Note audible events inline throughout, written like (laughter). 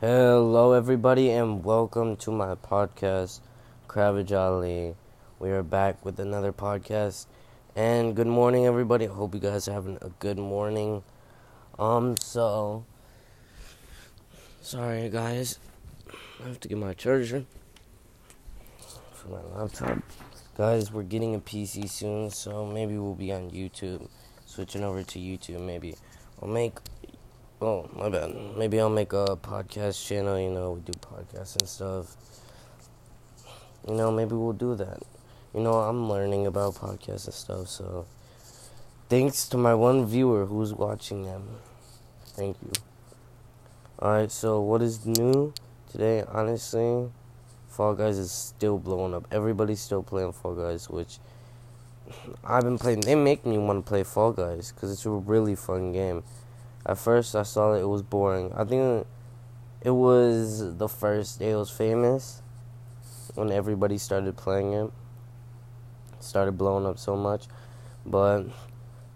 Hello, everybody, and welcome to my podcast, Kravajali. We are back with another podcast, and good morning, everybody. I hope you guys are having a good morning. Um, so sorry, guys, I have to get my charger for my laptop. Guys, we're getting a PC soon, so maybe we'll be on YouTube. Switching over to YouTube, maybe. I'll make Oh, my bad. Maybe I'll make a podcast channel, you know, we do podcasts and stuff. You know, maybe we'll do that. You know, I'm learning about podcasts and stuff, so thanks to my one viewer who's watching them. Thank you. Alright, so what is new today? Honestly, Fall Guys is still blowing up. Everybody's still playing Fall Guys, which I've been playing. They make me want to play Fall Guys because it's a really fun game. At first, I saw it, it was boring. I think it was the first day it was famous when everybody started playing it. Started blowing up so much. But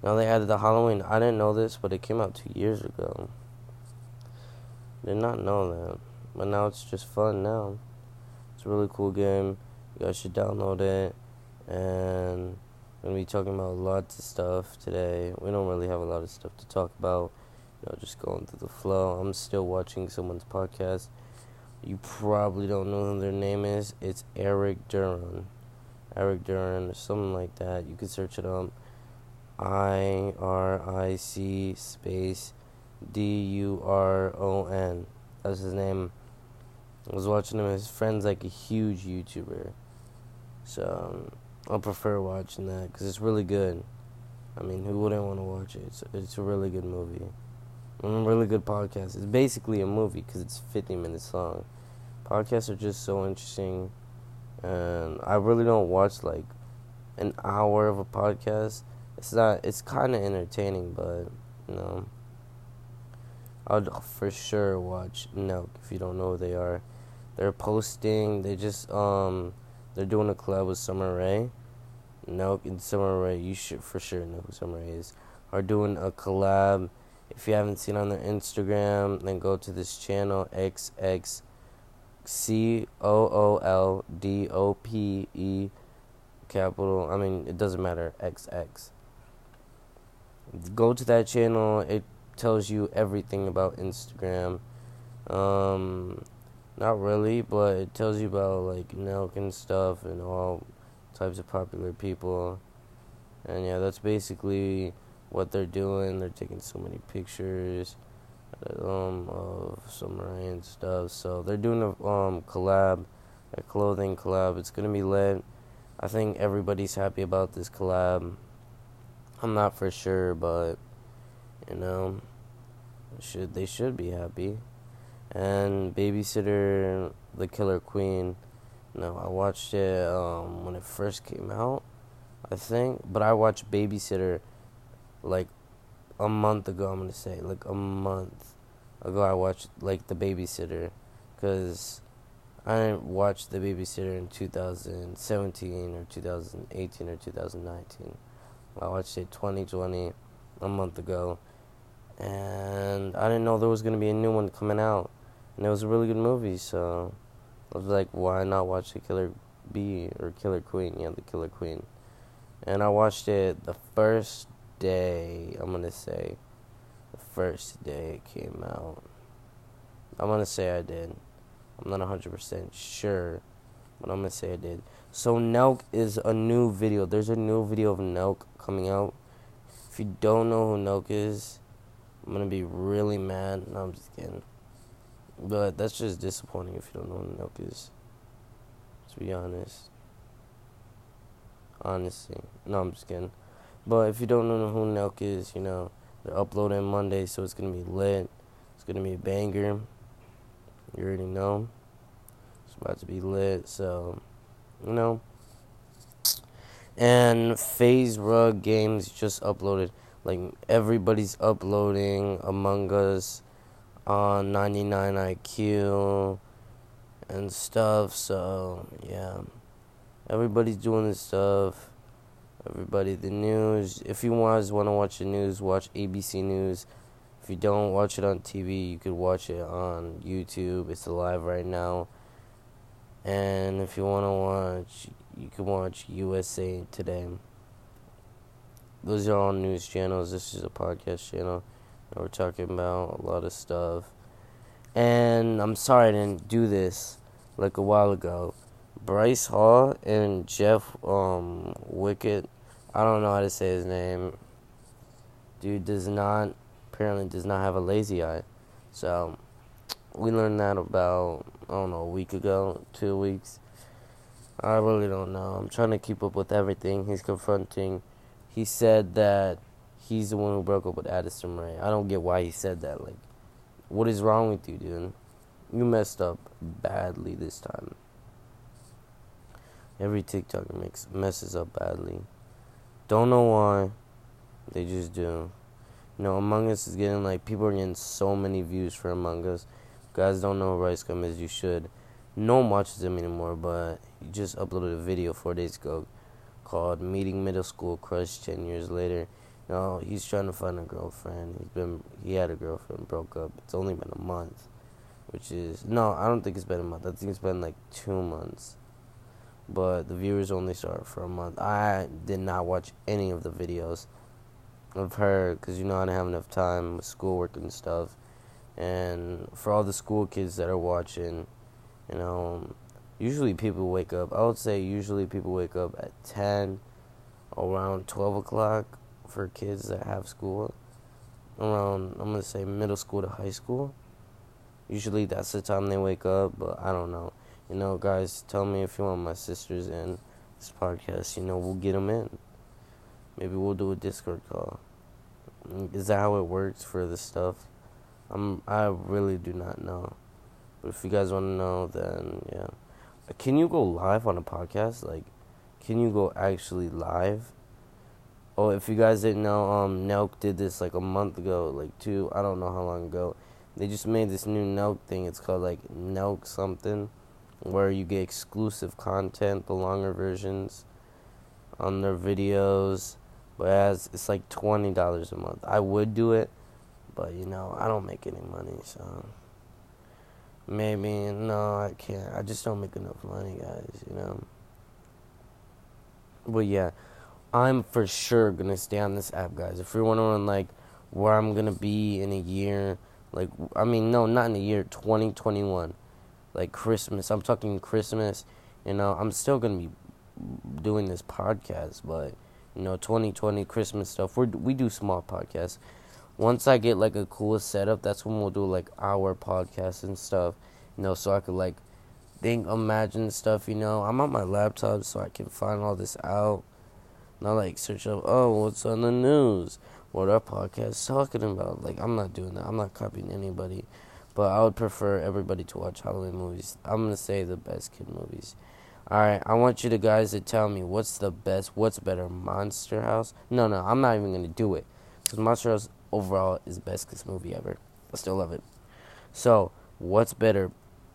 now they added the Halloween. I didn't know this, but it came out two years ago. Did not know that. But now it's just fun now. It's a really cool game. You guys should download it. And we're going to be talking about lots of stuff today. We don't really have a lot of stuff to talk about know, just going through the flow. I'm still watching someone's podcast. You probably don't know who their name is. It's Eric Duran. Eric Duran or something like that. You can search it up. I R I C space D U R O N. That's his name. I was watching him. His friend's like a huge YouTuber. So um, I prefer watching that because it's really good. I mean, who wouldn't want to watch it? It's, it's a really good movie really good podcast. It's basically a movie because it's 50 minutes long. Podcasts are just so interesting, and I really don't watch like an hour of a podcast. It's not. It's kind of entertaining, but you know, I'd for sure watch Nelk if you don't know who they are. They're posting. They just um, they're doing a collab with Sommer Ray. Nelk and Sommer Ray, you should for sure know who Sommer Ray is. Are doing a collab if you haven't seen on their Instagram, then go to this channel XX C O O L D O P E capital. I mean, it doesn't matter. XX. Go to that channel. It tells you everything about Instagram. Um, not really, but it tells you about like Nelk and stuff and all types of popular people. And yeah, that's basically what they're doing. They're taking so many pictures um, of and stuff. So they're doing a um, collab, a clothing collab. It's gonna be lit. I think everybody's happy about this collab. I'm not for sure, but you know, should they should be happy. And Babysitter, The Killer Queen. No, I watched it um, when it first came out, I think. But I watched Babysitter like a month ago. I'm gonna say like a month ago. I watched like The Babysitter, cause I didn't watch The Babysitter in 2017 or 2018 or 2019. I watched it 2020, a month ago, and I didn't know there was gonna be a new one coming out, and it was a really good movie. So I was like, why not watch the Killer Bee or Killer Queen? Yeah, the Killer Queen. And I watched it the first day, I'm gonna say the first day it came out. I'm gonna say I did. I'm not 100% sure, but I'm gonna say I did. So Nelk is a new video. There's a new video of Nelk coming out. If you don't know who Nelk is, I'm gonna be really mad. No, I'm just kidding. But that's just disappointing if you don't know who Nelk is. To be honest. Honestly. No, I'm just kidding. But if you don't know who Nelk is, you know, they're uploading Monday, so it's gonna be lit. It's gonna be a banger. You already know. It's about to be lit, so you know. And FaZe Rug Games just uploaded. Like everybody's uploading Among Us on 99 IQ and stuff. So yeah, everybody's doing this stuff everybody the news. If you guys want to watch the news, watch ABC News. If you don't watch it on TV, you could watch it on YouTube. It's live right now. And if you want to watch, you can watch USA Today. Those are all news channels. This is a podcast channel. We're talking about a lot of stuff. And I'm sorry I didn't do this like a while ago. Bryce Hall and Jeff um, Wickett, I don't know how to say his name. Dude does not, apparently does not have a lazy eye. So, we learned that about, I don't know, a week ago, two weeks. I really don't know. I'm trying to keep up with everything he's confronting. He said that he's the one who broke up with Addison Rae. I don't get why he said that. Like, what is wrong with you, dude? You messed up badly this time. Every TikToker makes messes up badly. Don't know why. They just do. You know, Among Us is getting like people are getting so many views for Among Us. guys don't know Rice Gum is, you should. No one watches him anymore, but he just uploaded a video four days ago called Meeting Middle School Crush Ten Years Later. You know, he's trying to find a girlfriend. He's been he had a girlfriend, broke up. It's only been a month. Which is no, I don't think it's been a month. I think it's been like two months but the viewers only saw it for a month. I did not watch any of the videos of her because you know I didn't have enough time with schoolwork and stuff. And for all the school kids that are watching, you know, usually people wake up. I would say usually people wake up at ten, around twelve o'clock for kids that have school. Around I'm gonna say middle school to high school. Usually that's the time they wake up, but I don't know you know, guys, tell me if you want my sisters in this podcast. You know, we'll get them in. Maybe we'll do a Discord call. Is that how it works for this stuff? I'm. I really do not know. But if you guys want to know, then yeah. Can you go live on a podcast? Like, can you go actually live? Oh, if you guys didn't know, um, Nelk did this like a month ago, like two. I don't know how long ago. They just made this new Nelk thing. It's called like Nelk something where you get exclusive content, the longer versions on their videos. But as it's like twenty dollars a month. I would do it, but you know, I don't make any money, so maybe no, I can't. I just don't make enough money, guys, you know. But yeah, I'm for sure gonna stay on this app, guys. If you're wondering like where I'm gonna be in a year, like I mean no, not in a year, twenty twenty one like Christmas. I'm talking Christmas. You know, I'm still gonna be doing this podcast, but you know, 2020 Christmas stuff. We we do small podcasts. Once I get like a cool setup, that's when we'll do like our podcast and stuff. You know, so I could like think, imagine stuff. You know, I'm on my laptop, so I can find all this out. Not like search up, oh, what's on the news? What our podcast talking about? Like, I'm not doing that. I'm not copying anybody. But I would prefer everybody to watch Halloween movies. I'm gonna say the best kid movies. Alright, I want you to guys to tell me what's the best, what's better, Monster House? No, no, I'm not even gonna do it. Because Monster House overall is the best kids movie ever. I still love it. So, what's better,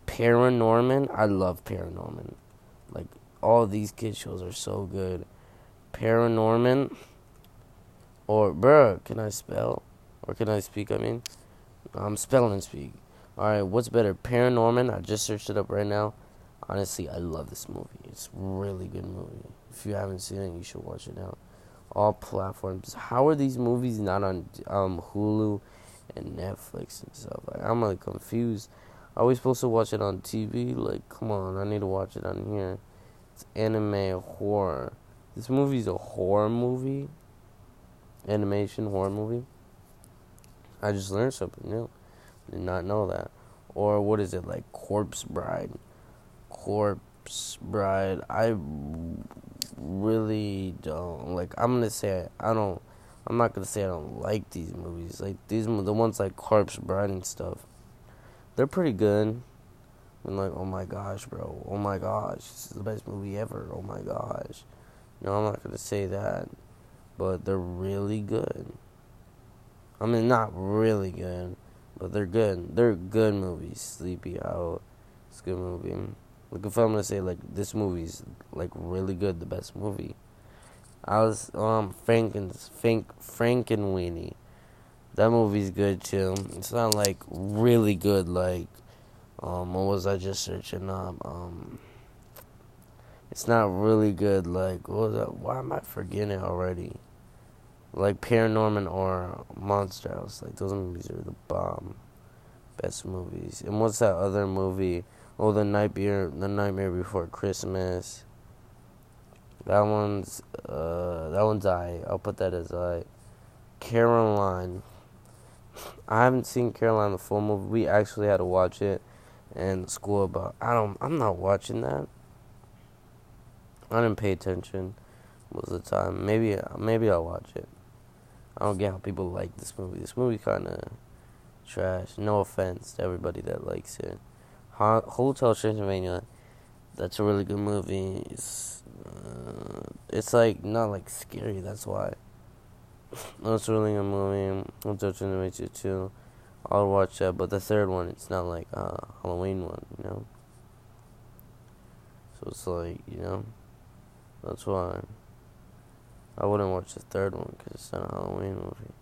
Paranorman? I love Paranorman. Like, all these kid shows are so good. Paranorman, or, bruh, can I spell? Or can I speak, I mean? I'm spelling speak. Alright, what's better? Paranorman. I just searched it up right now. Honestly, I love this movie. It's a really good movie. If you haven't seen it, you should watch it now. All platforms. How are these movies not on um, Hulu and Netflix and stuff? Like, I'm like confused. Are we supposed to watch it on TV? Like, come on, I need to watch it on here. It's anime horror. This movie's a horror movie. Animation horror movie. I just learned something new. Did not know that. Or what is it like Corpse Bride? Corpse Bride. I really don't like. I'm gonna say I, don't. I'm not gonna say I don't like these movies. Like these, the ones like Corpse Bride and stuff. They're pretty good. I'm like, oh my gosh, bro. Oh my gosh, this is the best movie ever. Oh my gosh. No, I'm not gonna say that, but they're really good. I mean, not really good, but they're good. They're good movies. Sleepy Out, it's a good movie. Like if I'm gonna say like this movie's like really good, the best movie. I was um Franken's Frank Frankenweenie. That movie's good too. It's not like really good like um what was I just searching up? Um it's not really good like what was that why am I forgetting it already? Like Paranorman or Monster House. Like those movies are the bomb. Best movies. And what's that other movie? Oh the Nightmare the Nightmare Before Christmas. That one's uh that one's I. I'll put that as I. Coraline. I haven't seen Coraline the full movie. We actually had to watch it in school, but I don't. I'm not watching that. I didn't pay attention most of the time. Maybe maybe I'll watch it. I don't get how people like this movie. This movie kind of trash. No offense to everybody that likes it. Hotel Transylvania. That's a really good movie. It's, uh, it's like not like scary. That's why. (laughs) That's a really good movie. Hotel Transylvania too. I'll watch that, but the third one, it's not like a Halloween one, you know. So it's like you know, that's why I wouldn't watch the third one because it's not a Halloween movie.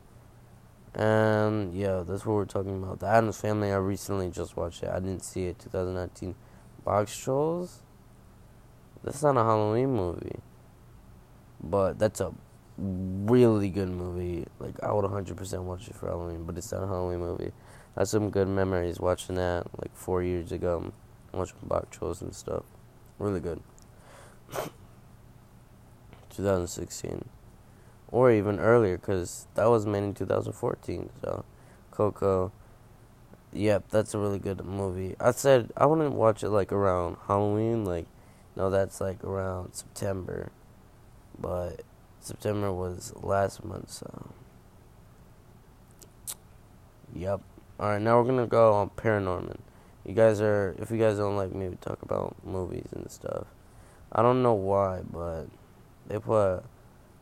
And yeah, that's what we're talking about. The Addams Family. I recently just watched it. I didn't see it. 2019. Boxtrolls. That's not a Halloween movie, but that's a really good movie. Like I would 100% watch it for Halloween, but it's not a Halloween movie. I have some good memories watching that like four years ago, watching Boxtrolls and stuff. Really good. (laughs) 2016, or even earlier, because that was made in 2014. So, Coco. Yep, that's a really good movie. I said I wouldn't watch it like around Halloween. Like, no, that's like around September, but September was last month. So, yep. All right, now we're gonna go on Paranorman. You guys are, if you guys don't like me to talk about movies and stuff, I don't know why, but they put,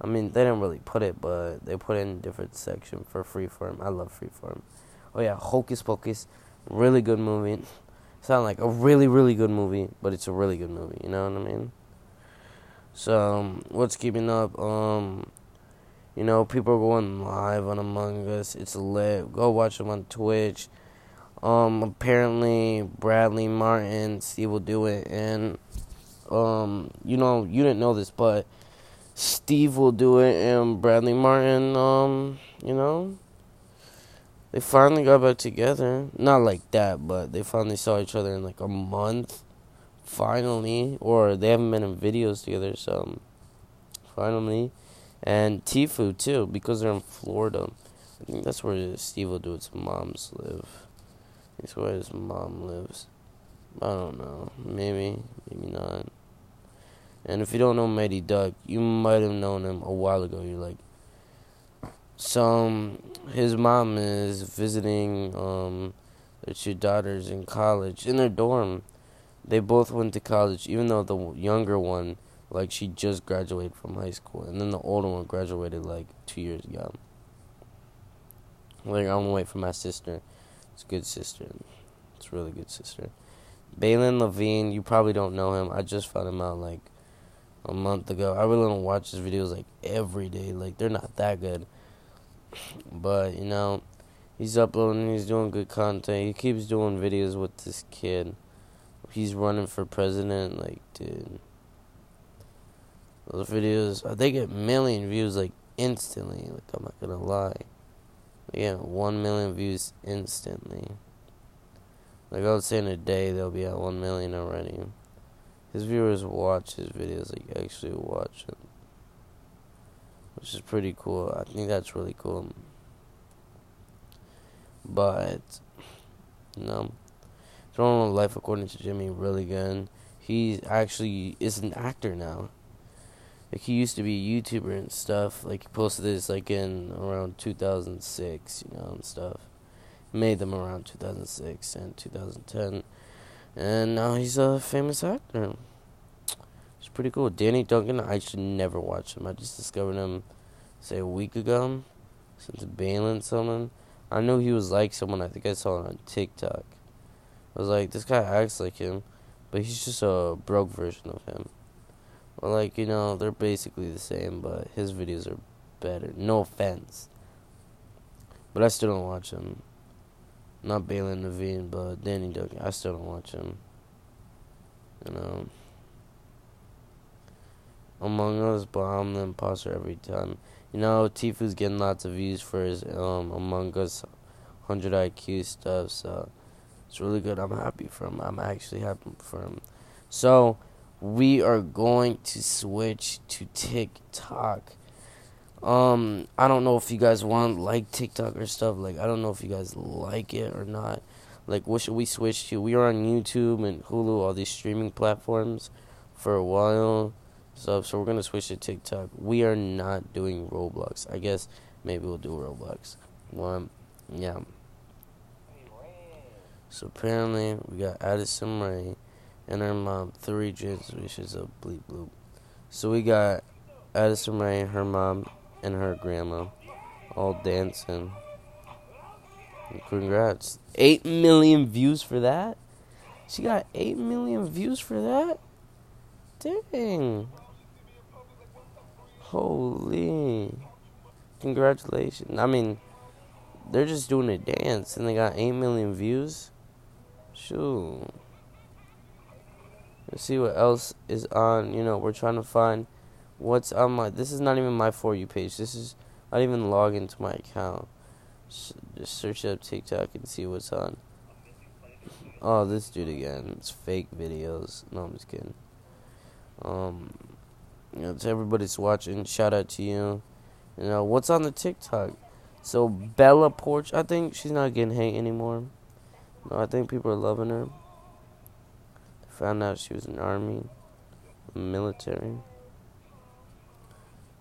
I mean, they didn't really put it, but they put in a different section for Freeform. I love Freeform. Oh yeah, Hocus Pocus, really good movie. Sound like a really really good movie, but it's a really good movie. You know what I mean? So um, what's keeping up? Um, you know, people are going live on Among Us. It's lit. Go watch them on Twitch. Um, apparently Bradley Martyn, Steve will do it, and um, you know, you didn't know this, but Steve will do it and Bradley Martyn, um, you know, they finally got back together. Not like that, but they finally saw each other in like a month. Finally. Or they haven't been in videos together, so finally. And Tfue too, because they're in Florida. I think that's where Steve will do its moms live. That's where his mom lives. I don't know. Maybe, maybe not. And if you don't know Mighty Duck, you might have known him a while ago. You're like, some his mom is visiting um their two daughters in college in their dorm. They both went to college, even though the younger one, like, she just graduated from high school, and then the older one graduated like two years ago. Like, I'm wait for my sister. It's a good sister. It's a really good sister. Balin Levine, you probably don't know him. I just found him out like a month ago. I really don't watch his videos like every day. Like they're not that good. But, you know, he's uploading, he's doing good content. He keeps doing videos with this kid. He's running for president, like, dude. Those videos, uh, they get million views, like, instantly. Like, I'm not gonna lie. Get one million views instantly. Like, I would say in a day, they'll be at one million already. His viewers watch his videos, like, actually watch them which is pretty cool. I think that's really cool. But, you know, Throwing Life According to Jimmy, really good. He actually is an actor now. Like, he used to be a YouTuber and stuff. Like, he posted this, like, in around 2006, you know, and stuff. Made them around 2006 and 2010. And now he's a famous actor. It's pretty cool. Danny Duncan, I should never watch him. I just discovered him, say, a week ago. Since bailing someone. I knew he was like someone. I think I saw him on TikTok. I was like, this guy acts like him, but he's just a broke version of him. Well, like, you know, they're basically the same, but his videos are better. No offense. but I still don't watch him. Not Balin Naveen, but Danny Duncan. I still don't watch him. You know. Among Us, but I'm the imposter every time. You know, Tfue's getting lots of views for his um, Among Us 100 IQ stuff, so it's really good. I'm happy for him. I'm actually happy for him. So, we are going to switch to TikTok. Um, I don't know if you guys want like TikTok or stuff. Like, I don't know if you guys like it or not. Like, what should we switch to? We are on YouTube and Hulu, all these streaming platforms, for a while. So, so we're gonna switch to TikTok. We are not doing Roblox. I guess maybe we'll do Roblox. One, yeah. So apparently we got Addison Rae and her mom, three Jins, which is a bleep bloop. So we got Addison Rae, her mom, and her grandma all dancing. Congrats. 8 million views for that? She got 8 million views for that? Dang. Holy. Congratulations. I mean, they're just doing a dance and they got 8 million views. Shoot. Let's see what else is on. You know, we're trying to find what's on my. This is not even my For You page. This is. Didn't even log into my account. Just search up TikTok and see what's on. Oh, this dude again. It's fake videos. No, I'm just kidding. Um, you know, to everybody's watching, shout out to you. You know, what's on the TikTok? So, Bella Poarch, I think she's not getting hate anymore. No, I think people are loving her. Found out she was in army, military.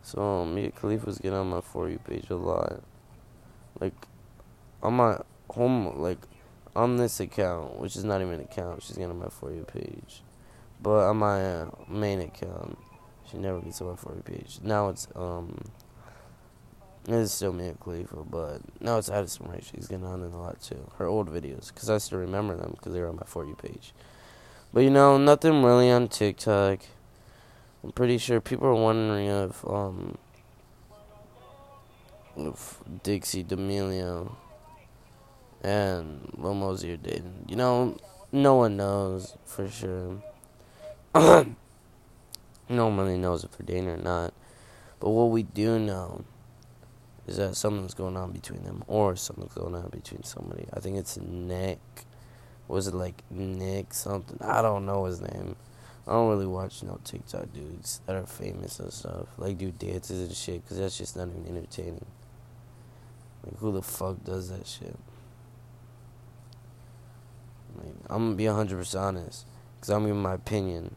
So, um, Mia Khalifa's getting on my For You page a lot. Like, on my home, like, on this account, which is not even an account, she's getting on my For You page. But on my uh, main account, she never gets on my For You page. Now it's, um, it's still Mia Khalifa, but now it's Addison Rae. She's getting on it a lot too. Her old videos, because I still remember them because they were on my For You page. But you know, nothing really on TikTok. I'm pretty sure people are wondering if um if Dixie D'Amelio and Lil Mosey are dating. You know, no one knows for sure. (coughs) no one really knows if they're dating or not. But what we do know is that something's going on between them, or something's going on between somebody. I think it's Nick. Was it like Nick something? I don't know his name. I don't really watch no TikTok dudes that are famous and stuff. Like do dances and shit, because that's just not even entertaining. Like who the fuck does that shit? Like I'm gonna be hundred percent honest, because I'm giving my opinion.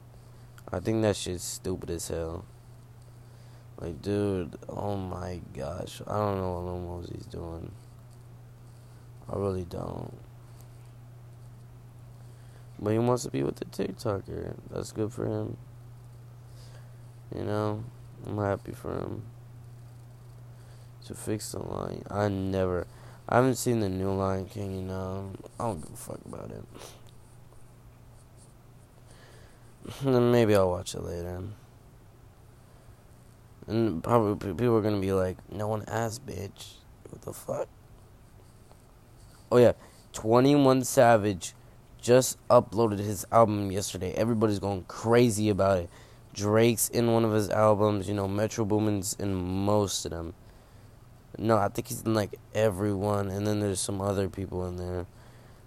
I think that shit's stupid as hell. Like, dude, oh my gosh. I don't know what Lil Mosey's doing. I really don't. But he wants to be with the TikToker. That's good for him. You know, I'm happy for him. To fix the line. I never. I haven't seen the new Lion King, you know. I don't give a fuck about it. (laughs) Maybe I'll watch it later. And probably people are gonna be like, no one asked, bitch. What the fuck? Oh yeah, 21 Savage just uploaded his album yesterday. Everybody's going crazy about it. Drake's in one of his albums, you know, Metro Boomin's in most of them. No, I think he's in like everyone, and then there's some other people in there.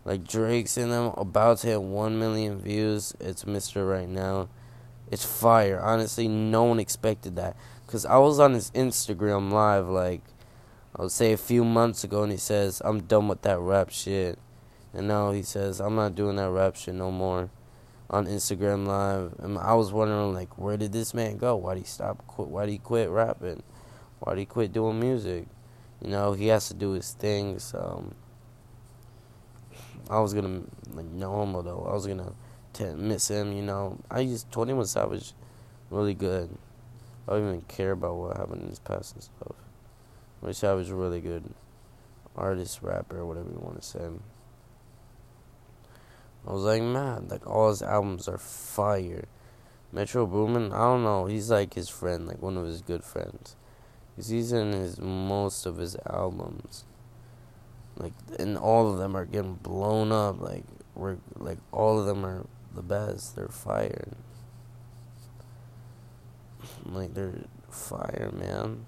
Like Drake's in them, about to hit 1 million views. It's Mr. Right Now. It's fire. Honestly, no one expected that. Because I was on his Instagram live, like, I would say a few months ago, and he says, I'm done with that rap shit. And now he says, I'm not doing that rap shit no more on Instagram live. And I was wondering, like, where did this man go? Why'd he stop? Quit? Why'd he quit rapping? Why'd he quit doing music? You know, he has to do his thing, so. Um, I was gonna, like, no homo though. I was gonna t- miss him, you know. I used 21 Savage really good. I don't even care about what happened in his past and stuff. Which I was really good artist, rapper, whatever you want to say. I was like, man, like all his albums are fire. Metro Boomin, I don't know, he's like his friend, like one of his good friends. Cause he's in his most of his albums. Like, and all of them are getting blown up. Like, we're like all of them are the best. They're fire. Like they're fire, man.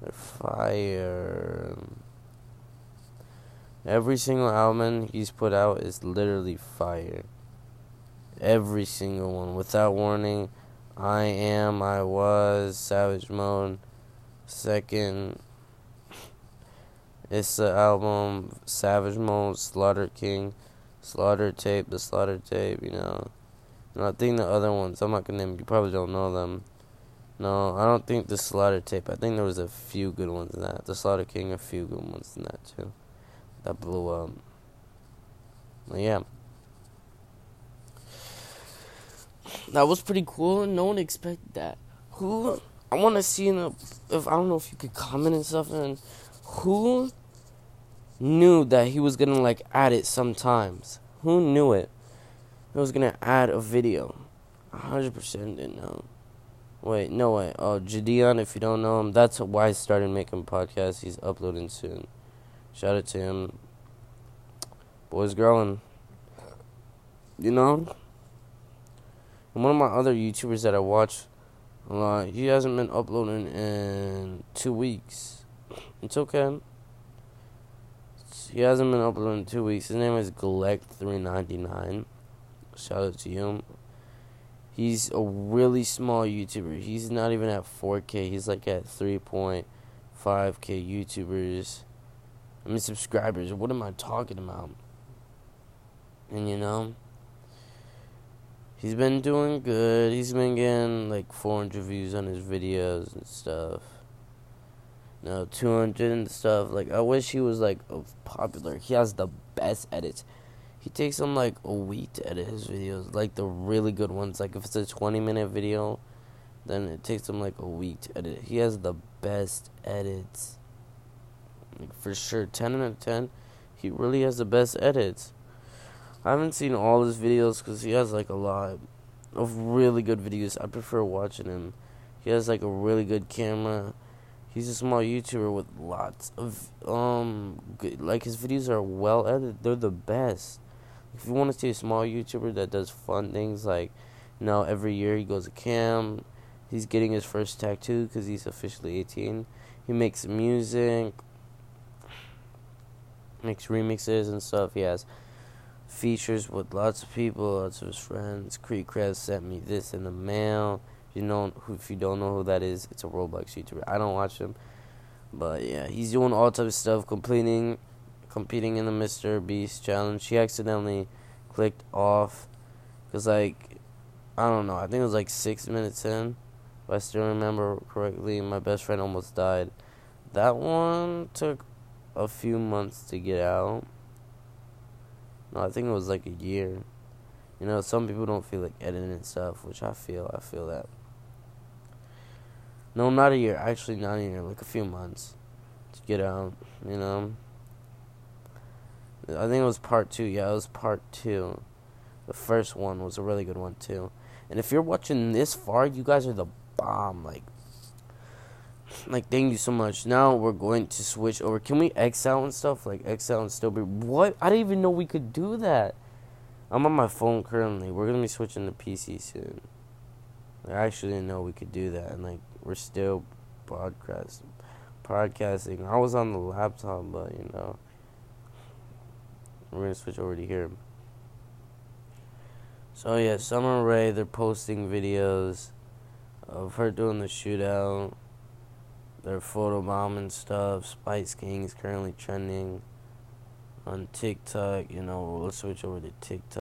They're fire. Every single album he's put out is literally fire. Every single one, without warning. I am, I was, Savage Mode, second. (laughs) It's the album Savage Mode, Slaughter King, Slaughter Tape, the Slaughter Tape, you know. And I think the other ones, I'm not gonna name, you probably don't know them. No, I don't think the Slaughter Tape, I think there was a few good ones in that. The Slaughter King, a few good ones in that too. That blew up. Yeah. That was pretty cool. No one expected that. Who I want to see in if I don't know if you could comment and stuff and who knew that he was gonna like add it sometimes. Who knew it? He was gonna add a video. hundred percent didn't know. Wait, no way. Oh, Jadeon, if you don't know him, that's why I started making podcasts. He's uploading soon. Shout out to him. Boy's growing. You know? And one of my other YouTubers that I watch a lot, he hasn't been uploading in two weeks. It's okay. He hasn't been uploading in two weeks. His name is Galect399. Shout out to him. He's a really small YouTuber. He's not even at 4K. He's like at 3.5K YouTubers. I mean, subscribers. What am I talking about? And you know, he's been doing good. He's been getting like 400 views on his videos and stuff. No, 200 and stuff. Like, I wish he was like popular. He has the best edits. He takes him like a week to edit his videos, like the really good ones. Like, if it's a 20 minute video, then it takes him like a week to edit. He has the best edits. Like, for sure, 10 out of 10. He really has the best edits. I haven't seen all his videos because he has like a lot of really good videos. I prefer watching him. He has like a really good camera. He's a small YouTuber with lots of um good, like his videos are well edited. They're the best. If you want to see a small YouTuber that does fun things like know every year he goes to camp, he's getting his first tattoo because he's officially 18. He makes music, makes remixes and stuff. He has features with lots of people, lots of his friends. Creek Crest sent me this in the mail. If you know, if you don't know who that is, it's a Roblox YouTuber. I don't watch him, but yeah, he's doing all types of stuff, completing, competing in the Mr. Beast challenge. He accidentally clicked off, cause like, I don't know. I think it was like six minutes in, if I still remember correctly. My best friend almost died. That one took a few months to get out. No, I think it was like a year. You know, some people don't feel like editing and stuff, which I feel. I feel that. No, not a year. Actually, not a year. Like a few months to get out. You know. I think it was part two. Yeah, it was part two. The first one was a really good one too. And if you're watching this far, you guys are the bomb. Like, like thank you so much. Now we're going to switch over. Can we X out and stuff? Like X out and still be what? I didn't even know we could do that. I'm on my phone currently. We're gonna be switching to PC soon. Like, I actually didn't know we could do that, and like we're still broadcasting, podcasting. I was on the laptop, but you know, we're gonna switch over to here. So yeah, Sommer Ray, they're posting videos of her doing the shootout their photo bomb and stuff. Spice King is currently trending on TikTok. You know, let's switch over to TikTok.